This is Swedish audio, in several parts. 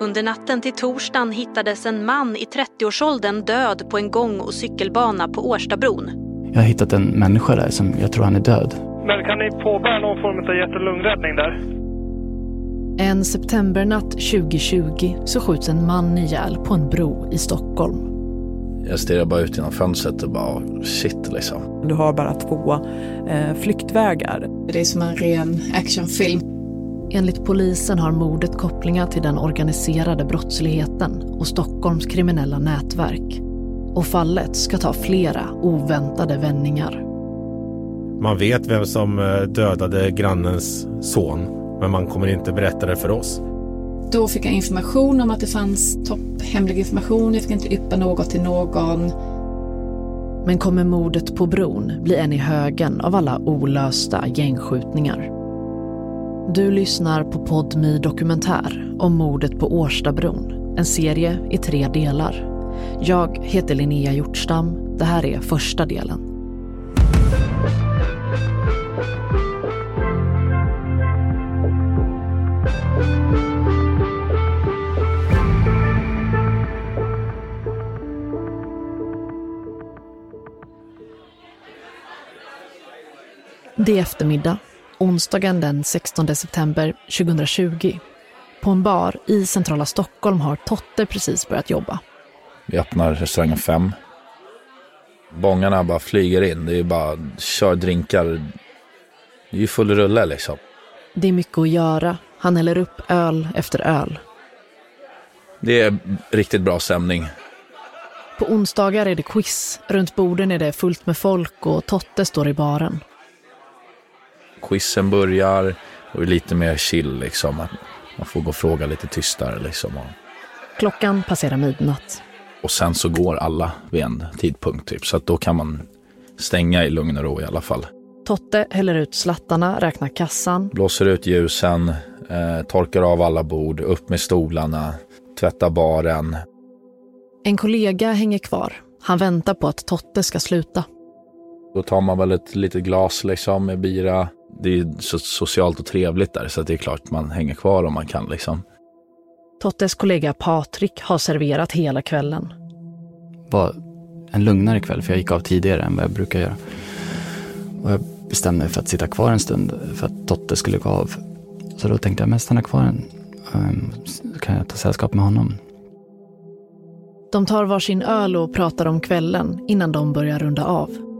Under natten till torsdagen hittades en man i 30-årsåldern död på en gång och cykelbana på Årstabron. Jag har hittat en människa där som jag tror han är död. Men kan ni påbörja någon form av hjärt och lungräddning där? En septembernatt 2020 så skjuts en man ihjäl på en bro i Stockholm. Jag stirrar bara ut genom fönstret och bara shit liksom. Du har bara två eh, flyktvägar. Det är som en ren actionfilm. Enligt polisen har mordet kopplingar till den organiserade brottsligheten och Stockholms kriminella nätverk. Och fallet ska ta flera oväntade vändningar. Man vet vem som eh, dödade grannens son, men man kommer inte berätta det för oss. Då fick jag information om att det fanns topphemlig information. Jag fick inte yppa något till någon. Men kommer mordet på bron bli en i högen av alla olösta gängskjutningar? Du lyssnar på Podmi Dokumentär om mordet på Årstabron. En serie i tre delar. Jag heter Linnea Hjortstam. Det här är första delen. Det är eftermiddag, onsdagen den 16 september 2020. På en bar i centrala Stockholm har Totte precis börjat jobba. Vi öppnar restaurangen fem. Bångarna bara flyger in. Det är bara kör drinkar. Det är ju full rulle liksom. Det är mycket att göra. Han häller upp öl efter öl. Det är riktigt bra stämning. På onsdagar är det quiz. Runt borden är det fullt med folk och Totte står i baren. Quizen börjar och lite mer chill liksom. Man får gå och fråga lite tystare liksom. Klockan passerar midnatt. Och sen så går alla vid en tidpunkt typ. Så att då kan man stänga i lugn och ro i alla fall. Totte häller ut slattarna, räknar kassan. Blåser ut ljusen, eh, torkar av alla bord, upp med stolarna, tvättar baren. En kollega hänger kvar. Han väntar på att Totte ska sluta. Då tar man väl ett litet glas liksom med bira. Det är så socialt och trevligt där så det är klart man hänger kvar om man kan liksom. Tottes kollega Patrik har serverat hela kvällen. Var en lugnare kväll för jag gick av tidigare än vad jag brukar göra. Och jag bestämde mig för att sitta kvar en stund för att Totte skulle gå av. Så då tänkte jag, men stanna kvar en. Um, kan jag ta sällskap med honom? De tar varsin öl och pratar om kvällen innan de börjar runda av.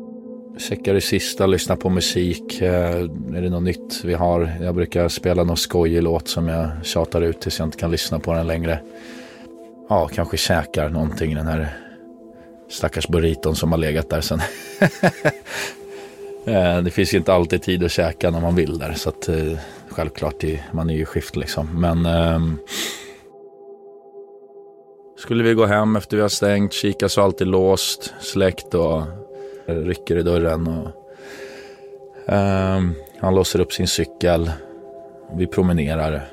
Checkar det sista, lyssnar på musik. Eh, är det något nytt vi har? Jag brukar spela någon skojig låt som jag tjatar ut tills jag inte kan lyssna på den längre. Ja, kanske käkar någonting den här stackars burriton som har legat där sen. Eh, det finns ju inte alltid tid att käka när man vill där. Så att eh, självklart, man är ju i skift liksom. Men um, skulle vi gå hem efter vi har stängt, kika så alltid låst, släckt och rycker i dörren. Och, um, han låser upp sin cykel. Vi promenerar.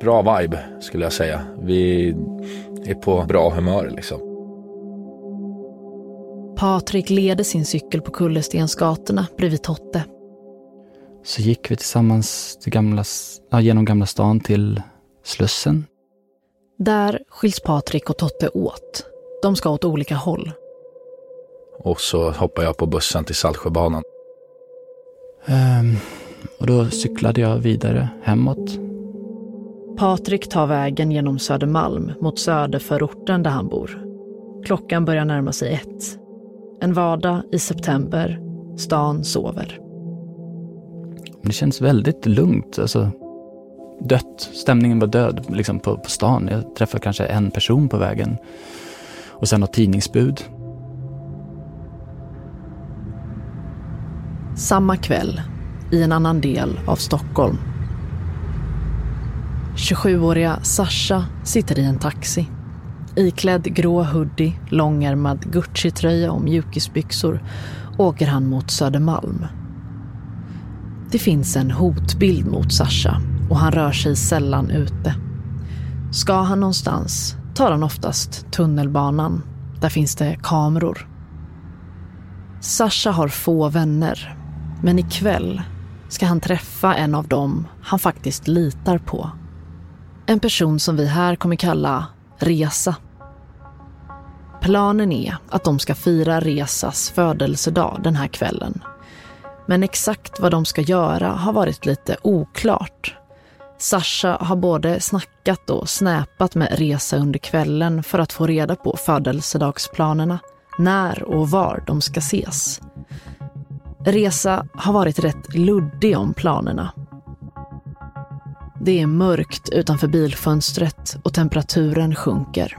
Bra vibe skulle jag säga. Vi är på bra humör liksom. Patrik leder sin cykel på kullerstensgatorna bredvid Totte. Så gick vi tillsammans till gamla, ja, genom Gamla stan till Slussen. Där skiljs Patrik och Totte åt. De ska åt olika håll. Och så hoppar jag på bussen till Saltsjöbanan. Um, och då cyklade jag vidare hemåt. Patrik tar vägen genom Södermalm mot söderförorten där han bor. Klockan börjar närma sig ett. En vardag i september. Stan sover. Det känns väldigt lugnt. Alltså, dött. Stämningen var död liksom på, på stan. Jag träffade kanske en person på vägen. Och sen något tidningsbud. Samma kväll, i en annan del av Stockholm. 27-åriga Sasha sitter i en taxi. Iklädd grå hoodie, långärmad Gucci-tröja och mjukisbyxor åker han mot Södermalm. Det finns en hotbild mot Sasha och han rör sig sällan ute. Ska han någonstans tar han oftast tunnelbanan. Där finns det kameror. Sasha har få vänner, men ikväll ska han träffa en av dem han faktiskt litar på. En person som vi här kommer kalla Resa. Planen är att de ska fira Resas födelsedag den här kvällen. Men exakt vad de ska göra har varit lite oklart. Sasha har både snackat och snäpat med Resa under kvällen för att få reda på födelsedagsplanerna, när och var de ska ses. Resa har varit rätt luddig om planerna. Det är mörkt utanför bilfönstret och temperaturen sjunker.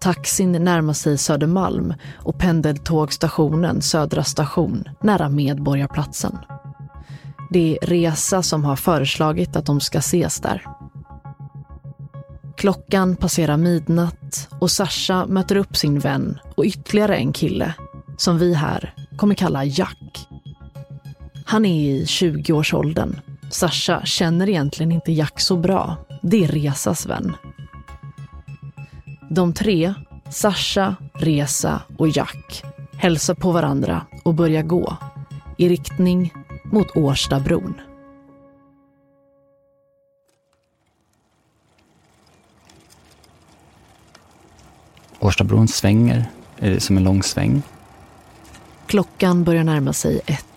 Taxin närmar sig Södermalm och pendeltågstationen Södra station nära Medborgarplatsen. Det är Resa som har föreslagit att de ska ses där. Klockan passerar midnatt och Sasha möter upp sin vän och ytterligare en kille som vi här kommer kalla Jack. Han är i 20-årsåldern. Sasha känner egentligen inte Jack så bra. Det är Resas vän. De tre, Sasha, Resa och Jack, hälsar på varandra och börjar gå i riktning mot Årstabron. Årstabron svänger, är det som en lång sväng. Klockan börjar närma sig ett.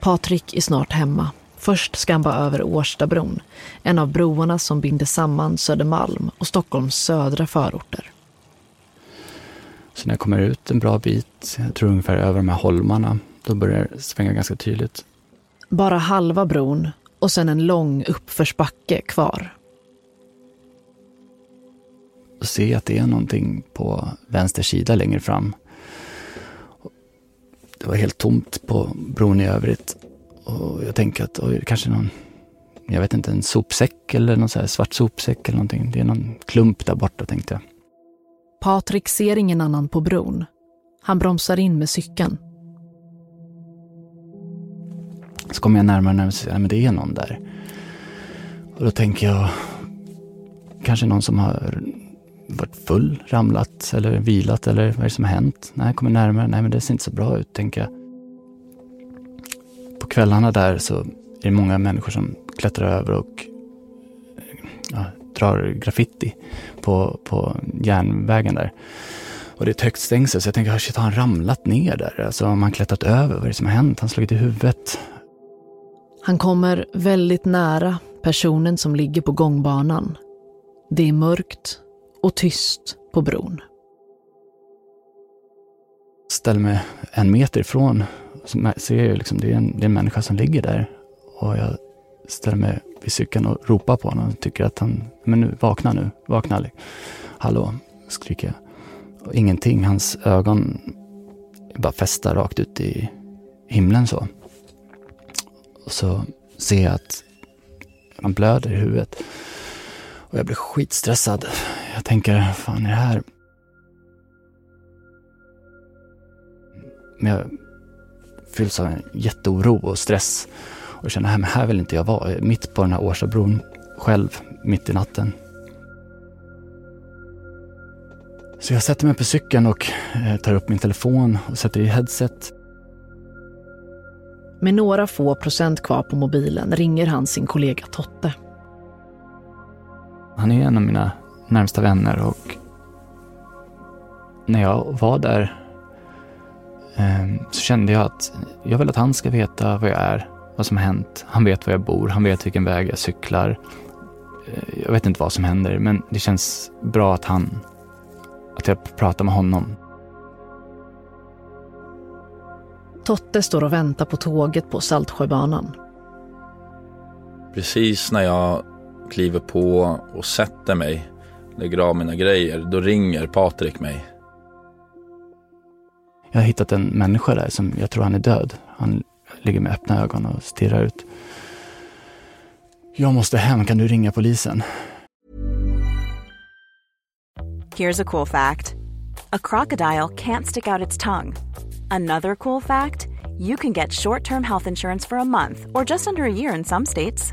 Patrik är snart hemma. Först ska han bara över Årstabron, en av broarna som binder samman Södermalm och Stockholms södra förorter. Så när jag kommer ut en bra bit, jag tror ungefär över de här holmarna, då börjar det svänga ganska tydligt. Bara halva bron och sen en lång uppförsbacke kvar. Då ser jag att det är någonting på vänster sida längre fram. Det var helt tomt på bron i övrigt. Och jag tänker att oj, kanske någon, jag vet inte, en sopsäck eller någon så svart sopsäck eller någonting. Det är någon klump där borta tänkte jag. Patrik ser ingen annan på bron. Han bromsar in med cykeln. Så kommer jag närmare och närmare och säger, men det är någon där. Och då tänker jag, kanske någon som har varit full, ramlat eller vilat eller vad är det som har hänt? Nej, jag kommer närmare, nej men det ser inte så bra ut, tänker jag. På kvällarna där så är det många människor som klättrar över och eh, ja, drar graffiti på, på järnvägen där. Och det är ett högt stängsel så jag tänker, ah, shit, har han ramlat ner där? Alltså har han klättrat över? Vad är det som har hänt? Han slagit i huvudet. Han kommer väldigt nära personen som ligger på gångbanan. Det är mörkt och tyst på bron. Ställer mig en meter ifrån så ser jag liksom, det är, en, det är en människa som ligger där. Och jag ställer mig vid cykeln och ropar på honom och tycker att han, men nu, vakna nu, vakna. Hallå, skriker jag. Och ingenting, hans ögon bara fästa rakt ut i himlen så. Och så ser jag att han blöder i huvudet. Och jag blir skitstressad. Jag tänker, fan är det här? Men jag fylls av en jätteoro och stress. Och känner, här, här vill inte jag vara. Mitt på den här Årstabron, själv, mitt i natten. Så jag sätter mig på cykeln och tar upp min telefon och sätter i headset. Med några få procent kvar på mobilen ringer han sin kollega Totte. Han är en av mina närmsta vänner och när jag var där så kände jag att jag vill att han ska veta vad jag är, vad som har hänt. Han vet var jag bor, han vet vilken väg jag cyklar. Jag vet inte vad som händer, men det känns bra att han, att jag pratar med honom. Totte står och väntar på tåget på Saltsjöbanan. Precis när jag kliver på och sätter mig, lägger av mina grejer, då ringer Patrik mig. Jag har hittat en människa där som jag tror han är död. Han ligger med öppna ögon och stirrar ut. Jag måste hem, kan du ringa polisen? Here's a cool fact. A crocodile can't stick out its tongue. Another cool fact, you can get short-term health insurance for a month or just under a year in some states.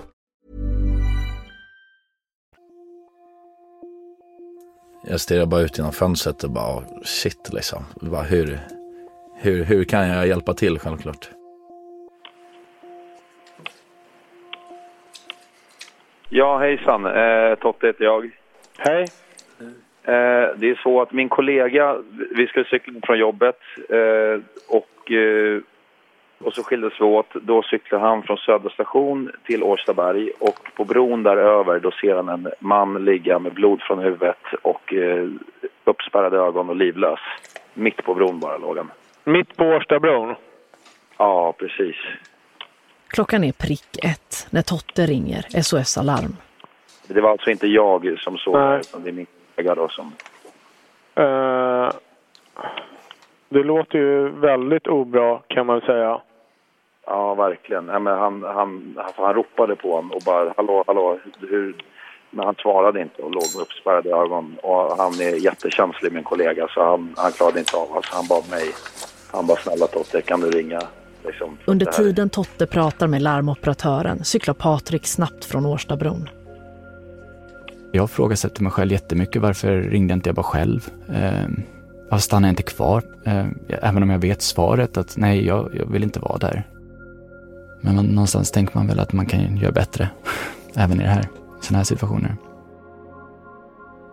Jag stirrar bara ut genom fönstret och bara shit liksom. Bara, hur, hur, hur kan jag hjälpa till självklart? Ja, hejsan. Eh, Totte heter jag. Hej. Eh, det är så att min kollega, vi skulle cykla från jobbet eh, och, eh, och så skildes vi åt. Då cyklade han från Södra station till Årstaberg och på bron där över då ser han en man ligga med blod från huvudet och eh, uppspärrade ögon och livlös. Mitt på bron bara låg han. Mitt på Årstabron? Ja, precis. Klockan är prick ett när Totte ringer SOS Alarm. Det var alltså inte jag som såg Nej. det, utan det är min kollega då som... Eh, det låter ju väldigt obra kan man säga. Ja, verkligen. Ja, men han, han, han, han ropade på honom och bara hallå, hallå, hur... Men han svarade inte och låg med uppspärrade ögon. Och han är jättekänslig, min kollega, så han, han klarade inte av alltså, Han bad mig, han bara snälla Totte, kan du ringa? Liksom, Under tiden Totte pratar med larmoperatören cyklar Patrik snabbt från Årstabron. Jag ifrågasätter mig själv jättemycket. Varför ringde inte jag bara själv? Eh, varför stannade jag inte kvar? Eh, även om jag vet svaret att nej, jag, jag vill inte vara där. Men man, någonstans tänker man väl att man kan göra bättre. även i det här, sådana här situationer.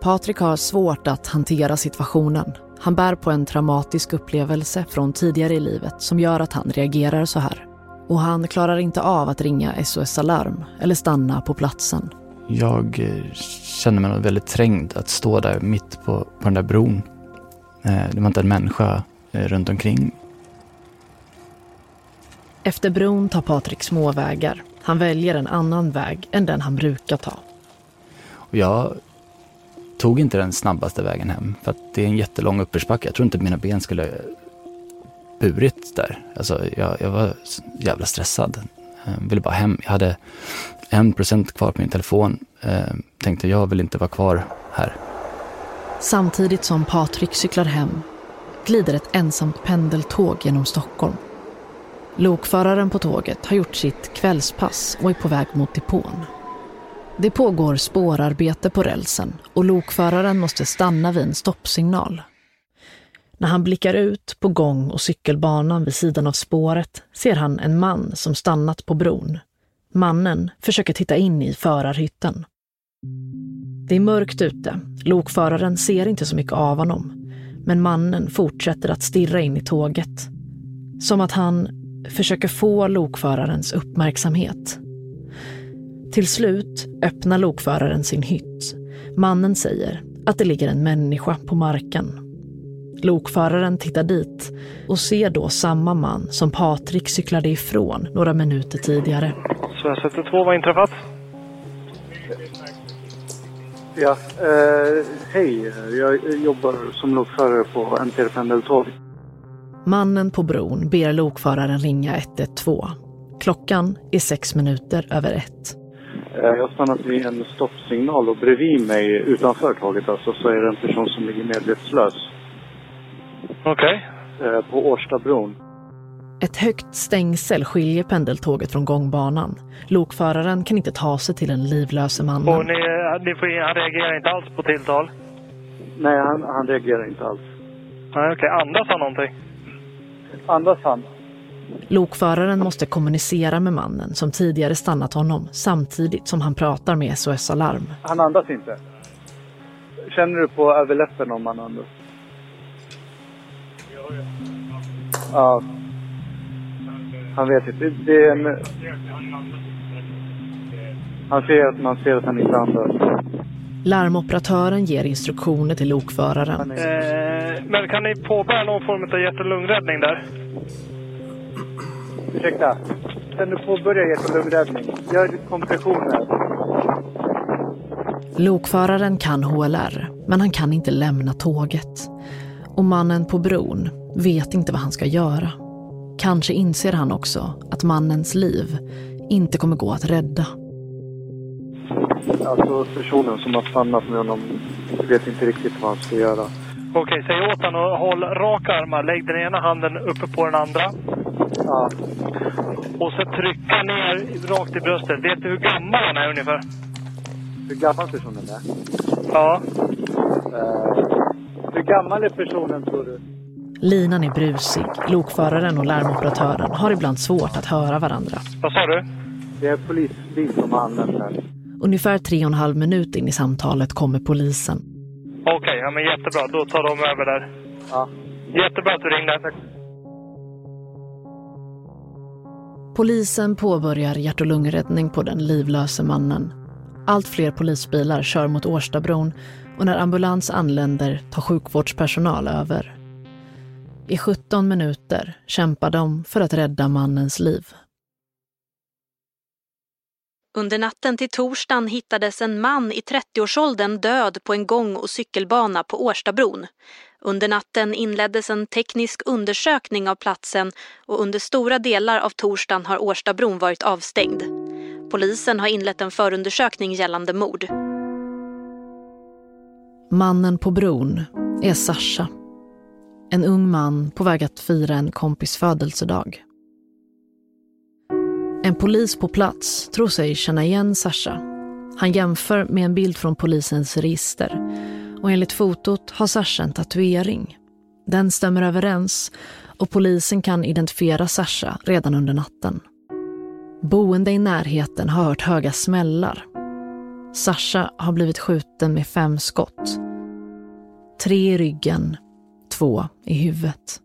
Patrik har svårt att hantera situationen. Han bär på en traumatisk upplevelse från tidigare i livet som gör att han reagerar så här. Och han klarar inte av att ringa SOS Alarm eller stanna på platsen. Jag eh, kände mig väldigt trängd att stå där mitt på, på den där bron. Eh, det var inte en människa eh, runt omkring. Efter bron tar Patrik småvägar. Han väljer en annan väg än den han brukar ta. Jag tog inte den snabbaste vägen hem för att det är en jättelång uppförsbacke. Jag tror inte mina ben skulle burit där. Alltså jag, jag var jävla stressad. Jag ville bara hem. Jag hade en procent kvar på min telefon. Eh, tänkte jag vill inte vara kvar här. Samtidigt som Patrik cyklar hem glider ett ensamt pendeltåg genom Stockholm. Lokföraren på tåget har gjort sitt kvällspass och är på väg mot depån. Det pågår spårarbete på rälsen och lokföraren måste stanna vid en stoppsignal. När han blickar ut på gång och cykelbanan vid sidan av spåret ser han en man som stannat på bron. Mannen försöker titta in i förarhytten. Det är mörkt ute. Lokföraren ser inte så mycket av honom. Men mannen fortsätter att stirra in i tåget. Som att han försöker få lokförarens uppmärksamhet. Till slut öppnar lokföraren sin hytt. Mannen säger att det ligger en människa på marken. Lokföraren tittar dit och ser då samma man som Patrik cyklade ifrån några minuter tidigare. Svensk 112, vad inträffat? Ja, eh, hej. Jag jobbar som lokförare på NTR Pendeltåg. Mannen på bron ber lokföraren ringa 112. Klockan är sex minuter över ett. Eh, jag har stannat vid en stoppsignal och bredvid mig utanför tåget alltså, så är det en person som ligger medvetslös. Okej. Eh, på Årstabron. Ett högt stängsel skiljer pendeltåget från gångbanan. Lokföraren kan inte ta sig till den livlöse Och mannen. ni, ni får, han reagerar inte alls på tilltal? Nej, han, han reagerar inte alls. Nej, okej. Andas han någonting? Andas han? Lokföraren måste kommunicera med mannen som tidigare stannat honom samtidigt som han pratar med SOS Alarm. Han andas inte. Känner du på överläppen om han andas? Ja. Han vet inte. Det- är en... Han ser att man ser att han inte andas. Larmoperatören ger instruktioner till lokföraren. Eh, men kan ni påbörja någon form av hjärt och lungräddning där? Ursäkta. Kan du påbörja hjärt och lungräddning? Gör kompressioner. Lokföraren kan HLR, men han kan inte lämna tåget. Och mannen på bron vet inte vad han ska göra. Kanske inser han också att mannens liv inte kommer gå att rädda. Alltså personen som har stannat med honom vet inte riktigt vad han ska göra. Okej, säg åt honom att håll raka armar. Lägg den ena handen uppe på den andra. Ja. Och så trycka ner rakt i bröstet. Vet du hur gammal han är ungefär? Hur gammal personen är? Ja. Eh, hur gammal är personen tror du? Linan är brusig. Lokföraren och larmoperatören har ibland svårt att höra varandra. Vad sa du? Det är polisbil som har här. Ungefär tre och en halv minut in i samtalet kommer polisen. Okej, ja men jättebra. Då tar de över där. Ja. Jättebra att du ringde. Polisen påbörjar hjärt och lungräddning på den livlöse mannen. Allt fler polisbilar kör mot Årstabron och när ambulans anländer tar sjukvårdspersonal över. I 17 minuter kämpar de för att rädda mannens liv. Under natten till torsdagen hittades en man i 30-årsåldern död på en gång och cykelbana på Årstabron. Under natten inleddes en teknisk undersökning av platsen och under stora delar av torsdagen har Årstabron varit avstängd. Polisen har inlett en förundersökning gällande mord. Mannen på bron är Sasha. En ung man på väg att fira en kompis födelsedag. En polis på plats tror sig känna igen Sasha. Han jämför med en bild från polisens register och enligt fotot har Sasha en tatuering. Den stämmer överens och polisen kan identifiera Sasha redan under natten. Boende i närheten har hört höga smällar. Sasha har blivit skjuten med fem skott. Tre i ryggen, två i huvudet.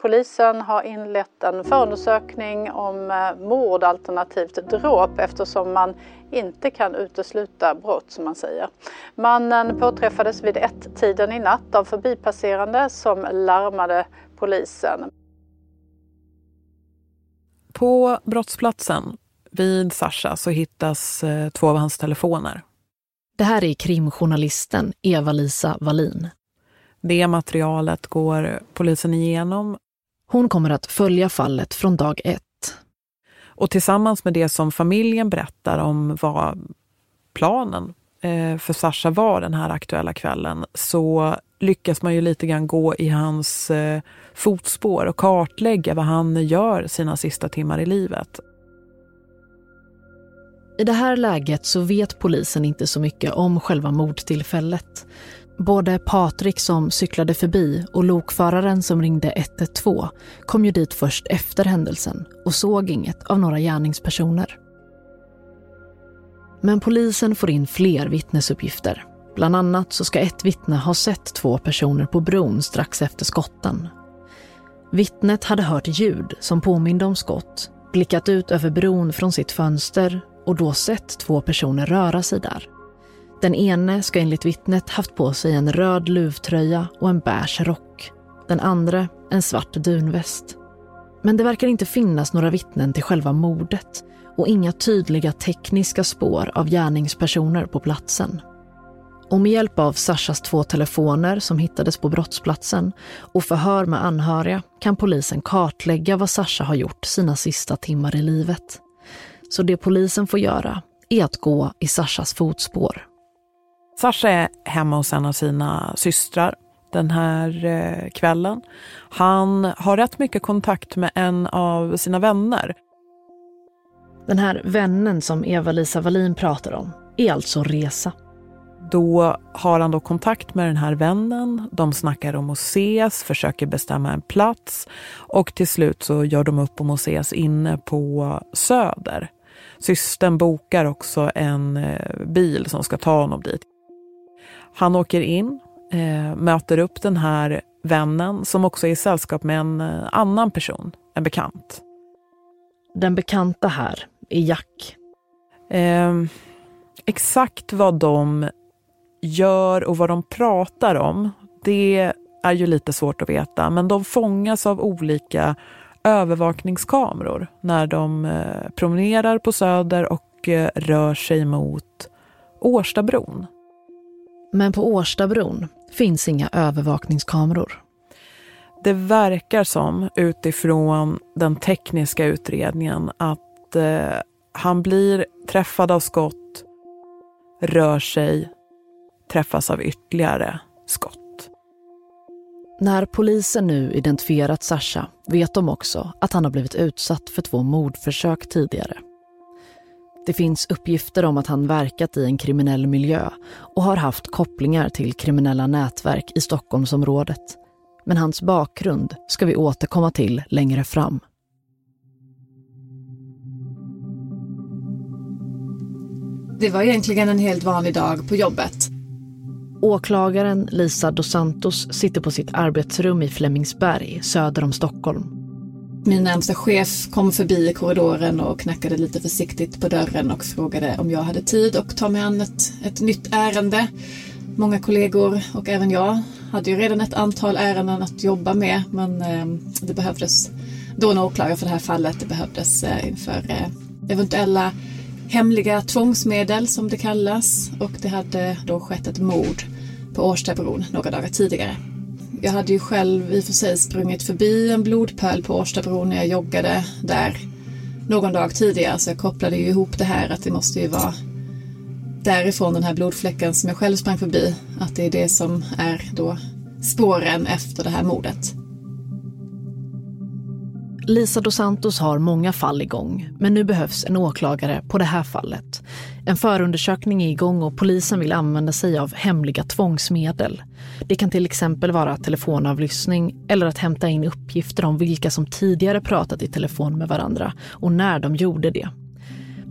Polisen har inlett en förundersökning om eh, mord alternativt dråp eftersom man inte kan utesluta brott som man säger. Mannen påträffades vid ett-tiden i natt av förbipasserande som larmade polisen. På brottsplatsen vid Sasha så hittas eh, två av hans telefoner. Det här är krimjournalisten Eva-Lisa Wallin. Det materialet går polisen igenom. Hon kommer att följa fallet från dag ett. Och tillsammans med det som familjen berättar om vad planen eh, för Sasha var den här aktuella kvällen så lyckas man ju lite grann gå i hans eh, fotspår och kartlägga vad han gör sina sista timmar i livet. I det här läget så vet polisen inte så mycket om själva mordtillfället. Både Patrik som cyklade förbi och lokföraren som ringde 112 kom ju dit först efter händelsen och såg inget av några gärningspersoner. Men polisen får in fler vittnesuppgifter. Bland annat så ska ett vittne ha sett två personer på bron strax efter skotten. Vittnet hade hört ljud som påminde om skott, blickat ut över bron från sitt fönster och då sett två personer röra sig där. Den ene ska enligt vittnet haft på sig en röd luvtröja och en beige rock. Den andra en svart dunväst. Men det verkar inte finnas några vittnen till själva mordet och inga tydliga tekniska spår av gärningspersoner på platsen. Och med hjälp av Sashas två telefoner som hittades på brottsplatsen och förhör med anhöriga kan polisen kartlägga vad Sasha har gjort sina sista timmar i livet. Så det polisen får göra är att gå i Sashas fotspår. Sasha är hemma hos en av sina systrar den här eh, kvällen. Han har rätt mycket kontakt med en av sina vänner. Den här vännen som Eva-Lisa Wallin pratar om är alltså Resa. Då har han då kontakt med den här vännen. De snackar om att ses, försöker bestämma en plats och till slut så gör de upp om att ses inne på Söder. Systern bokar också en eh, bil som ska ta honom dit. Han åker in, eh, möter upp den här vännen som också är i sällskap med en eh, annan person, en bekant. Den bekanta här är Jack. Eh, exakt vad de gör och vad de pratar om, det är ju lite svårt att veta. Men de fångas av olika övervakningskameror när de eh, promenerar på Söder och eh, rör sig mot Årstabron. Men på Årstabron finns inga övervakningskameror. Det verkar som, utifrån den tekniska utredningen, att eh, han blir träffad av skott, rör sig, träffas av ytterligare skott. När polisen nu identifierat Sasha vet de också att han har blivit utsatt för två mordförsök tidigare. Det finns uppgifter om att han verkat i en kriminell miljö och har haft kopplingar till kriminella nätverk i Stockholmsområdet. Men hans bakgrund ska vi återkomma till längre fram. Det var egentligen en helt vanlig dag på jobbet. Åklagaren Lisa dos Santos sitter på sitt arbetsrum i Flemingsberg söder om Stockholm. Min närmsta chef kom förbi i korridoren och knackade lite försiktigt på dörren och frågade om jag hade tid att ta mig an ett, ett nytt ärende. Många kollegor och även jag hade ju redan ett antal ärenden att jobba med men eh, det behövdes då en åklagare för det här fallet. Det behövdes eh, inför eh, eventuella hemliga tvångsmedel som det kallas och det hade då skett ett mord på Årstabron några dagar tidigare. Jag hade ju själv i och för sig sprungit förbi en blodpöl på Årstabron när jag joggade där någon dag tidigare så jag kopplade ju ihop det här att det måste ju vara därifrån den här blodfläcken som jag själv sprang förbi att det är det som är då spåren efter det här mordet. Lisa dos Santos har många fall igång, men nu behövs en åklagare på det här fallet. En förundersökning är igång och polisen vill använda sig av hemliga tvångsmedel. Det kan till exempel vara telefonavlyssning eller att hämta in uppgifter om vilka som tidigare pratat i telefon med varandra och när de gjorde det.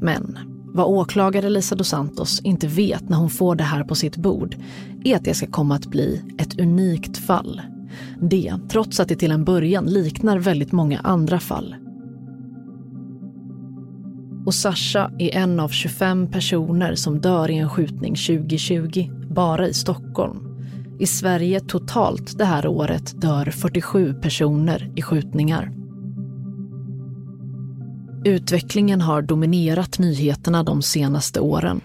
Men vad åklagare Lisa dos Santos inte vet när hon får det här på sitt bord är att det ska komma att bli ett unikt fall det trots att det till en början liknar väldigt många andra fall. Och Sasha är en av 25 personer som dör i en skjutning 2020, bara i Stockholm. I Sverige totalt det här året dör 47 personer i skjutningar. Utvecklingen har dominerat nyheterna de senaste åren.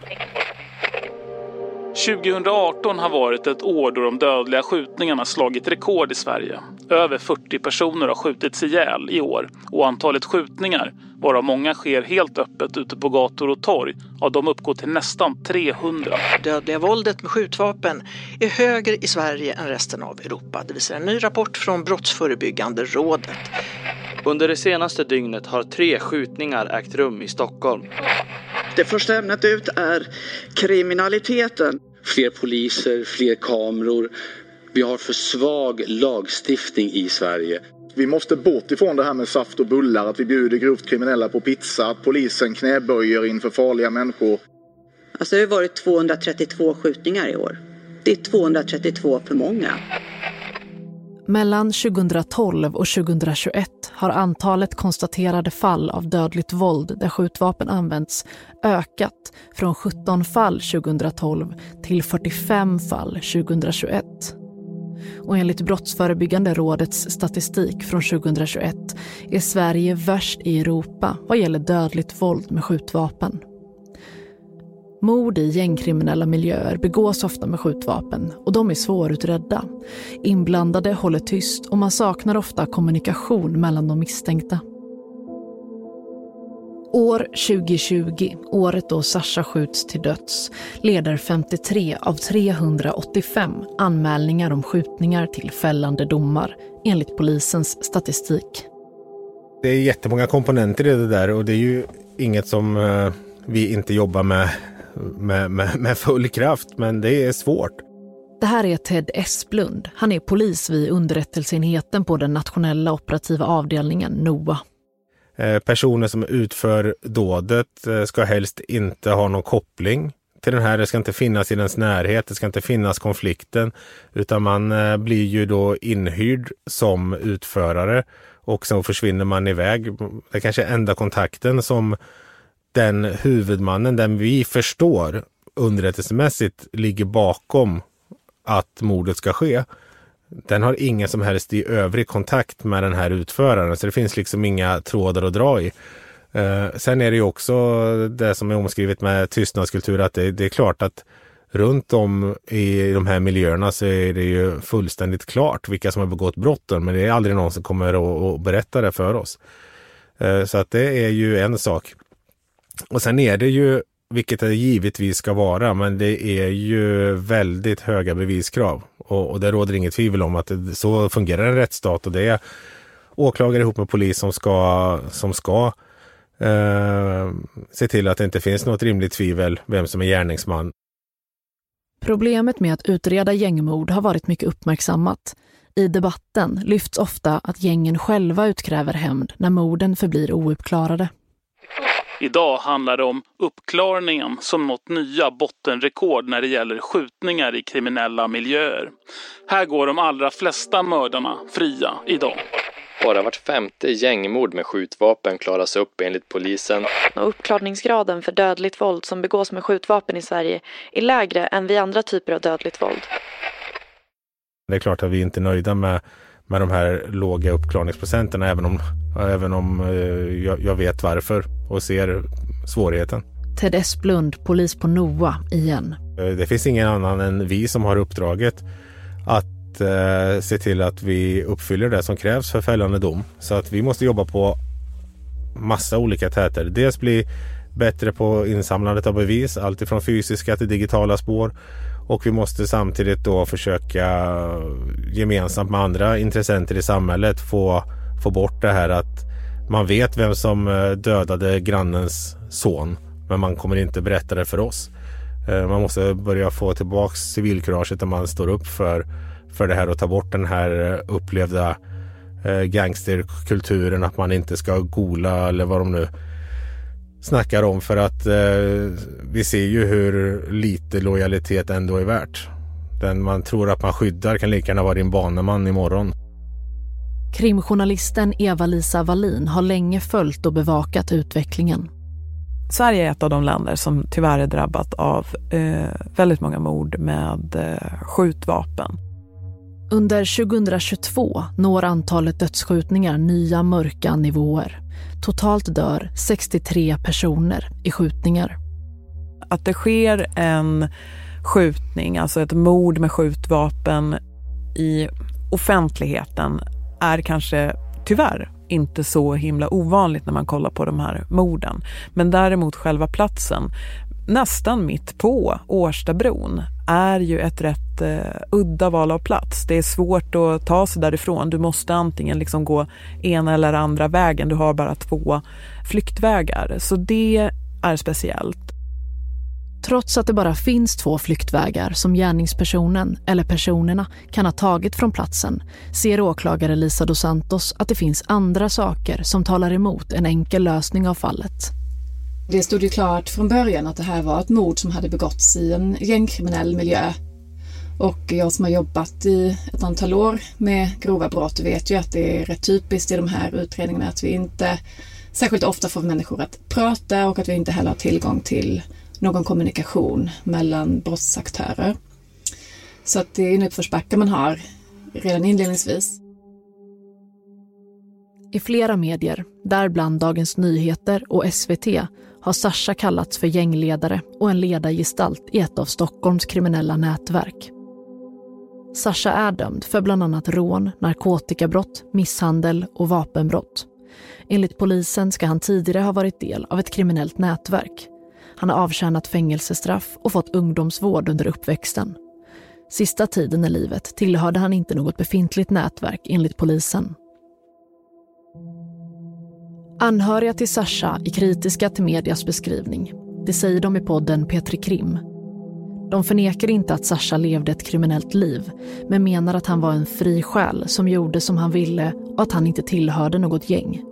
2018 har varit ett år då de dödliga skjutningarna slagit rekord i Sverige. Över 40 personer har skjutits ihjäl i år och antalet skjutningar, varav många sker helt öppet ute på gator och torg, ja, de uppgår till nästan 300. Dödliga våldet med skjutvapen är högre i Sverige än resten av Europa. Det visar en ny rapport från Brottsförebyggande rådet. Under det senaste dygnet har tre skjutningar ägt rum i Stockholm. Det första ämnet ut är kriminaliteten. Fler poliser, fler kameror. Vi har för svag lagstiftning i Sverige. Vi måste bort ifrån det här med saft och bullar, att vi bjuder grovt kriminella på pizza, att polisen knäböjer inför farliga människor. Alltså det har varit 232 skjutningar i år. Det är 232 för många. Mellan 2012 och 2021 har antalet konstaterade fall av dödligt våld där skjutvapen använts ökat från 17 fall 2012 till 45 fall 2021. Och enligt Brottsförebyggande rådets statistik från 2021 är Sverige värst i Europa vad gäller dödligt våld med skjutvapen. Mord i gängkriminella miljöer begås ofta med skjutvapen och de är svårutredda. Inblandade håller tyst och man saknar ofta kommunikation mellan de misstänkta. År 2020, året då Sasha skjuts till döds, leder 53 av 385 anmälningar om skjutningar till fällande domar enligt polisens statistik. Det är jättemånga komponenter i det där och det är ju inget som eh, vi inte jobbar med med, med, med full kraft, men det är svårt. Det här är Ted Esplund. Han är polis vid underrättelseenheten på den nationella operativa avdelningen NOA. Eh, personer som utför dådet eh, ska helst inte ha någon koppling till den här. Det ska inte finnas i dens närhet, det ska inte finnas konflikten, utan man eh, blir ju då inhyrd som utförare och så försvinner man iväg. Det är kanske är enda kontakten som den huvudmannen, den vi förstår underrättelsemässigt ligger bakom att mordet ska ske den har ingen som helst i övrig kontakt med den här utföraren. Så det finns liksom inga trådar att dra i. Eh, sen är det ju också det som är omskrivet med tystnadskultur att det, det, är klart att runt om i de här miljöerna så är det ju fullständigt klart vilka som har begått brotten. Men det är aldrig någon som kommer att, att berätta det för oss. Eh, så att det är ju en sak. Och sen är det ju, vilket det givetvis ska vara, men det är ju väldigt höga beviskrav. Och, och det råder inget tvivel om att det, så fungerar en rättsstat och det är åklagare ihop med polis som ska, som ska eh, se till att det inte finns något rimligt tvivel vem som är gärningsman. Problemet med att utreda gängmord har varit mycket uppmärksammat. I debatten lyfts ofta att gängen själva utkräver hämnd när morden förblir ouppklarade. Idag handlar det om uppklarningen som nått nya bottenrekord när det gäller skjutningar i kriminella miljöer. Här går de allra flesta mördarna fria idag. Bara vart femte gängmord med skjutvapen klaras upp enligt polisen. Och uppklarningsgraden för dödligt våld som begås med skjutvapen i Sverige är lägre än vid andra typer av dödligt våld. Det är klart att vi inte är nöjda med, med de här låga uppklarningsprocenten även om, även om eh, jag, jag vet varför och ser svårigheten. Ted Esplund, polis på NOA, igen. Eh, det finns ingen annan än vi som har uppdraget att eh, se till att vi uppfyller det som krävs för fällande dom. Så att vi måste jobba på massa olika täter. Dels bli bättre på insamlandet av bevis, alltifrån fysiska till digitala spår. Och vi måste samtidigt då försöka gemensamt med andra intressenter i samhället få, få bort det här att man vet vem som eh, dödade grannens son, men man kommer inte berätta det för oss. Eh, man måste börja få tillbaks civilkuraget där man står upp för, för det här och ta bort den här eh, upplevda gangsterkulturen, att man inte ska gola eller vad de nu snackar om för att eh, vi ser ju hur lite lojalitet ändå är värt. Den man tror att man skyddar kan lika gärna vara din baneman imorgon. Krimjournalisten Eva-Lisa Wallin har länge följt och bevakat utvecklingen. Sverige är ett av de länder som tyvärr är drabbat av eh, väldigt många mord med eh, skjutvapen. Under 2022 når antalet dödsskjutningar nya mörka nivåer. Totalt dör 63 personer i skjutningar. Att det sker en skjutning, alltså ett mord med skjutvapen i offentligheten är kanske tyvärr inte så himla ovanligt när man kollar på de här morden. Men däremot själva platsen, nästan mitt på Årstabron, är ju ett rätt eh, udda val av plats. Det är svårt att ta sig därifrån. Du måste antingen liksom gå ena eller andra vägen. Du har bara två flyktvägar. Så det är speciellt. Trots att det bara finns två flyktvägar som gärningspersonen eller personerna kan ha tagit från platsen ser åklagare Lisa dos Santos att det finns andra saker som talar emot en enkel lösning av fallet. Det stod ju klart från början att det här var ett mord som hade begåtts i en gängkriminell miljö. Och jag som har jobbat i ett antal år med grova brott vet ju att det är rätt typiskt i de här utredningarna att vi inte särskilt ofta får människor att prata och att vi inte heller har tillgång till någon kommunikation mellan brottsaktörer. Så att det är en uppförsbacke man har redan inledningsvis. I flera medier, däribland Dagens Nyheter och SVT, har Sasha kallats för gängledare och en ledargestalt i ett av Stockholms kriminella nätverk. Sasha är dömd för bland annat rån, narkotikabrott, misshandel och vapenbrott. Enligt polisen ska han tidigare ha varit del av ett kriminellt nätverk. Han har avtjänat fängelsestraff och fått ungdomsvård under uppväxten. Sista tiden i livet tillhörde han inte något befintligt nätverk enligt polisen. Anhöriga till Sasha är kritiska till medias beskrivning. Det säger de i podden Petri Krim. De förnekar inte att Sasha levde ett kriminellt liv men menar att han var en fri själ som gjorde som han ville och att han inte tillhörde något gäng.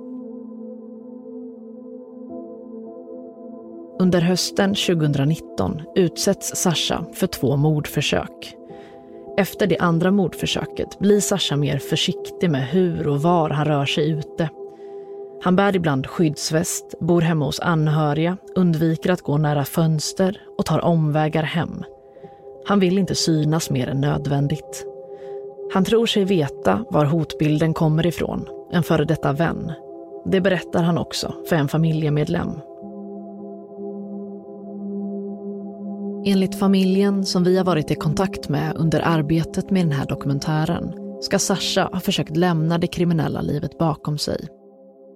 Under hösten 2019 utsätts Sasha för två mordförsök. Efter det andra mordförsöket blir Sasha mer försiktig med hur och var han rör sig ute. Han bär ibland skyddsväst, bor hemma hos anhöriga, undviker att gå nära fönster och tar omvägar hem. Han vill inte synas mer än nödvändigt. Han tror sig veta var hotbilden kommer ifrån, en före detta vän. Det berättar han också för en familjemedlem. Enligt familjen som vi har varit i kontakt med under arbetet med den här dokumentären ska Sasha ha försökt lämna det kriminella livet bakom sig.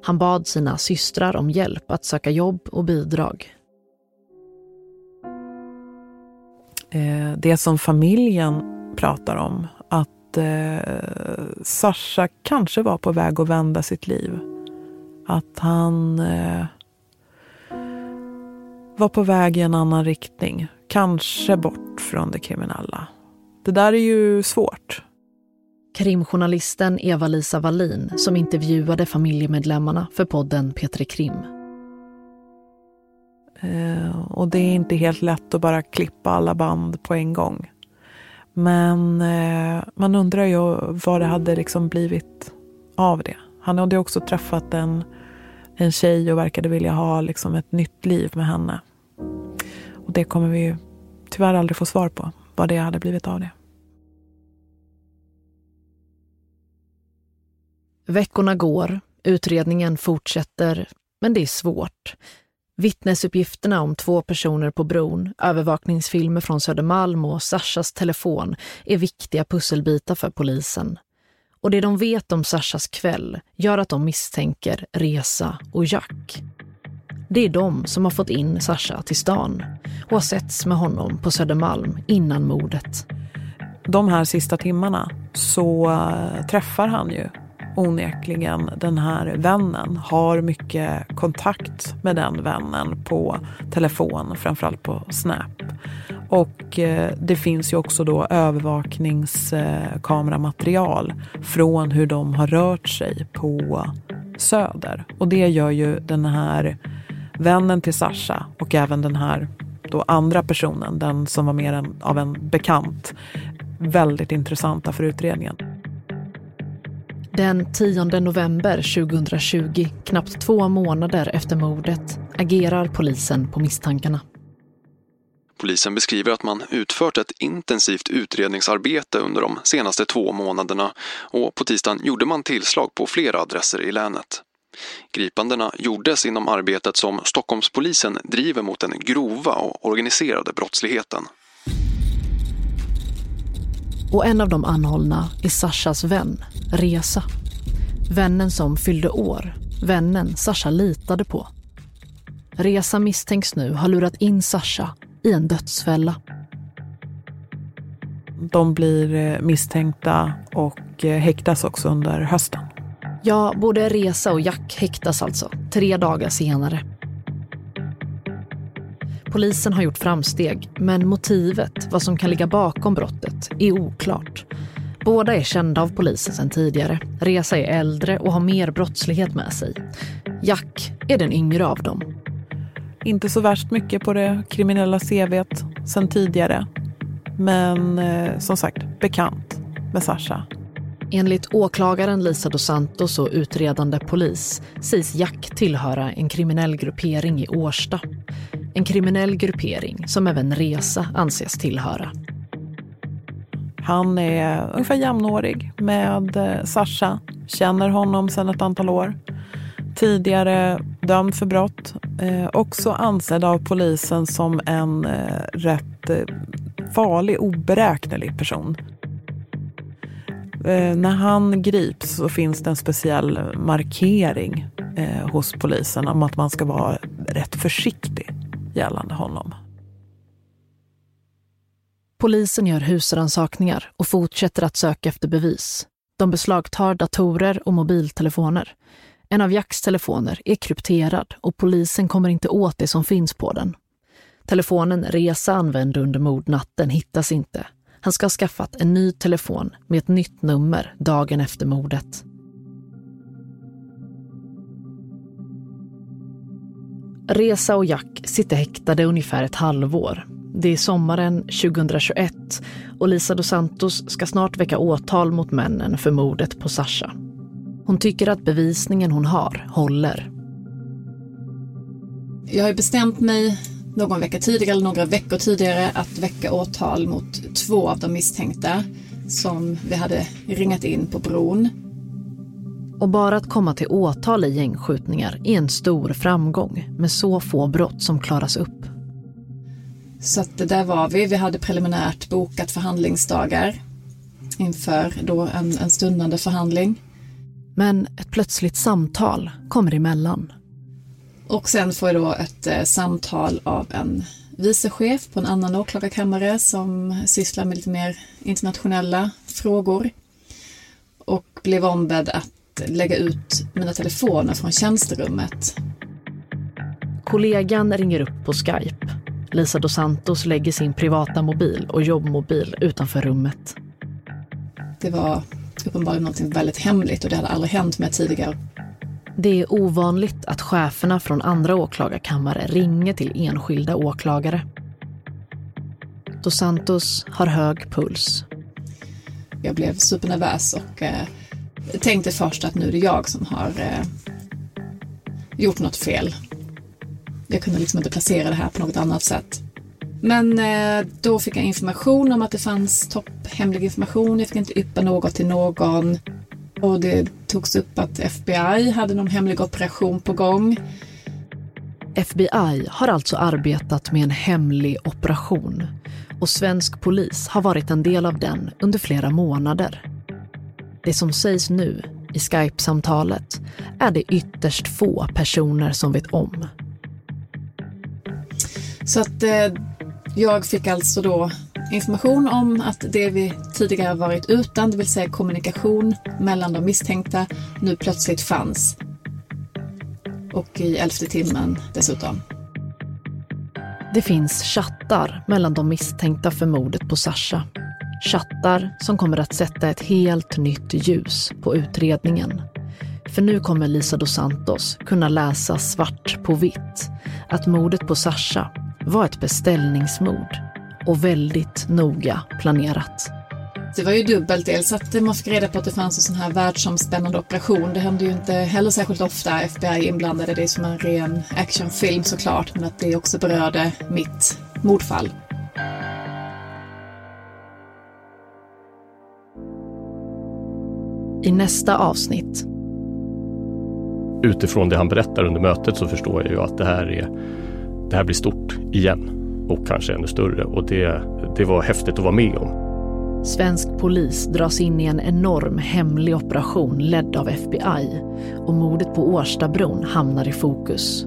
Han bad sina systrar om hjälp att söka jobb och bidrag. Eh, det som familjen pratar om, att eh, Sasha kanske var på väg att vända sitt liv. Att han eh, var på väg i en annan riktning. Kanske bort från det kriminella. Det där är ju svårt. Krimjournalisten Eva-Lisa Wallin som intervjuade familjemedlemmarna för podden Petri Krim. Eh, och det är inte helt lätt att bara klippa alla band på en gång. Men eh, man undrar ju vad det hade liksom blivit av det. Han hade också träffat en, en tjej och verkade vilja ha liksom ett nytt liv med henne. Och det kommer vi tyvärr aldrig få svar på, vad det hade blivit av det. Veckorna går, utredningen fortsätter, men det är svårt. Vittnesuppgifterna om två personer på bron, övervakningsfilmer från Södermalm och Sashas telefon är viktiga pusselbitar för polisen. Och det de vet om Sashas kväll gör att de misstänker Resa och Jack. Det är de som har fått in Sasha till stan och har setts med honom på Södermalm innan mordet. De här sista timmarna så eh, träffar han ju onekligen den här vännen, har mycket kontakt med den vännen på telefon, framförallt på Snap. Och eh, det finns ju också då övervakningskameramaterial från hur de har rört sig på Söder. Och det gör ju den här vännen till Sasha och även den här då andra personen, den som var mer av en bekant, väldigt intressanta för utredningen. Den 10 november 2020, knappt två månader efter mordet, agerar polisen på misstankarna. Polisen beskriver att man utfört ett intensivt utredningsarbete under de senaste två månaderna och på tisdagen gjorde man tillslag på flera adresser i länet. Gripandena gjordes inom arbetet som Stockholmspolisen driver mot den grova och organiserade brottsligheten. Och en av de anhållna är Sashas vän, Resa. Vännen som fyllde år, vännen Sasha litade på. Resa misstänks nu ha lurat in Sasha i en dödsfälla. De blir eh, misstänkta och eh, häktas också under hösten. Ja, både Resa och Jack häktas alltså, tre dagar senare. Polisen har gjort framsteg, men motivet, vad som kan ligga bakom brottet, är oklart. Båda är kända av polisen sedan tidigare. Resa är äldre och har mer brottslighet med sig. Jack är den yngre av dem. Inte så värst mycket på det kriminella CVt sedan tidigare. Men eh, som sagt, bekant med Sasha. Enligt åklagaren Lisa dos Santos och utredande polis sägs Jack tillhöra en kriminell gruppering i Årsta. En kriminell gruppering som även Reza anses tillhöra. Han är ungefär jämnårig med eh, Sasha, känner honom sedan ett antal år. Tidigare dömd för brott, eh, också ansedd av polisen som en eh, rätt eh, farlig, oberäknelig person. Eh, när han grips så finns det en speciell markering eh, hos polisen om att man ska vara rätt försiktig gällande honom. Polisen gör husrannsakningar och fortsätter att söka efter bevis. De beslagtar datorer och mobiltelefoner. En av Jacks telefoner är krypterad och polisen kommer inte åt det som finns på den. Telefonen Resa använde under mordnatten hittas inte. Han ska ha skaffat en ny telefon med ett nytt nummer dagen efter mordet. Resa och Jack sitter häktade ungefär ett halvår. Det är sommaren 2021 och Lisa dos Santos ska snart väcka åtal mot männen för mordet på Sasha. Hon tycker att bevisningen hon har håller. Jag har bestämt mig någon vecka tidigare eller några veckor tidigare att väcka åtal mot två av de misstänkta. som vi hade ringat in på bron. Och bara att komma till åtal i gängskjutningar är en stor framgång med så få brott som klaras upp. Så att där var vi. Vi hade preliminärt bokat förhandlingsdagar inför då en, en stundande förhandling. Men ett plötsligt samtal kommer emellan. Och sen får jag då ett eh, samtal av en vicechef på en annan åklagarkammare som sysslar med lite mer internationella frågor. Och blev ombedd att lägga ut mina telefoner från tjänsterummet. Kollegan ringer upp på Skype. Lisa dos Santos lägger sin privata mobil och jobbmobil utanför rummet. Det var uppenbarligen något väldigt hemligt och det hade aldrig hänt mig tidigare. Det är ovanligt att cheferna från andra åklagarkammare ringer till enskilda åklagare. Dos Santos har hög puls. Jag blev supernervös och eh, tänkte först att nu är det jag som har eh, gjort något fel. Jag kunde liksom inte placera det här på något annat sätt. Men eh, då fick jag information om att det fanns topphemlig information. Jag fick inte yppa något till någon. Och det togs upp att FBI hade någon hemlig operation på gång. FBI har alltså arbetat med en hemlig operation och svensk polis har varit en del av den under flera månader. Det som sägs nu i Skype-samtalet är det ytterst få personer som vet om. Så att eh, jag fick alltså då information om att det vi tidigare varit utan, det vill säga kommunikation mellan de misstänkta, nu plötsligt fanns. Och i elfte timmen dessutom. Det finns chattar mellan de misstänkta för mordet på Sasha. Chattar som kommer att sätta ett helt nytt ljus på utredningen. För nu kommer Lisa dos Santos kunna läsa svart på vitt att mordet på Sasha var ett beställningsmord och väldigt noga planerat. Det var ju dubbelt. Dels att man fick reda på att det fanns en sån här världsomspännande operation. Det hände ju inte heller särskilt ofta FBI inblandade. Det är som en ren actionfilm såklart, men att det också berörde mitt mordfall. I nästa avsnitt. Utifrån det han berättar under mötet så förstår jag ju att det här, är, det här blir stort igen och kanske ännu större och det, det var häftigt att vara med om. Svensk polis dras in i en enorm hemlig operation ledd av FBI och mordet på Årstabron hamnar i fokus.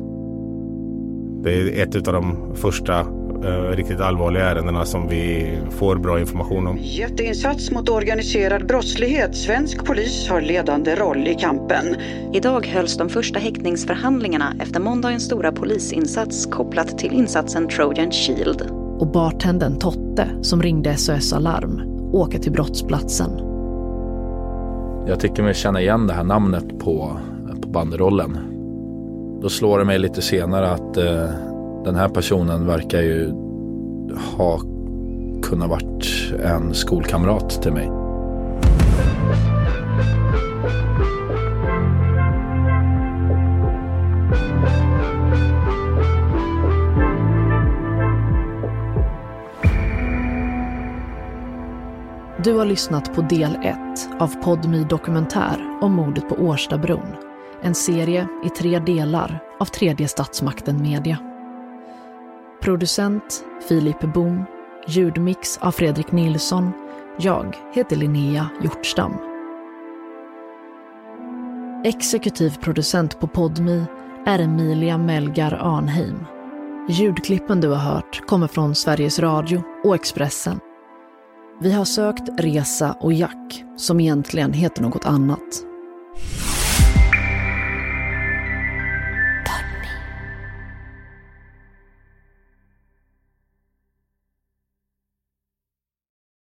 Det är ett av de första eh, riktigt allvarliga ärendena som vi får bra information om. Jätteinsats mot organiserad brottslighet. Svensk polis har ledande roll i kampen. Idag hölls de första häktningsförhandlingarna efter måndagens stora polisinsats kopplat till insatsen Trojan Shield. Och bartenden Totte, som ringde SOS Alarm, åker till brottsplatsen. Jag tycker mig känna igen det här namnet på, på banderollen. Då slår det mig lite senare att eh, den här personen verkar ju ha kunnat varit en skolkamrat till mig. Du har lyssnat på del 1 av Podmi Dokumentär om mordet på Årstabron. En serie i tre delar av tredje statsmakten Media. Producent Filip Bom. Ljudmix av Fredrik Nilsson. Jag heter Linnea Hjortstam. Exekutiv producent på Podmi är Emilia Melgar Arnheim. Ljudklippen du har hört kommer från Sveriges Radio och Expressen. Vi har sökt Resa och Jack, som egentligen heter något annat.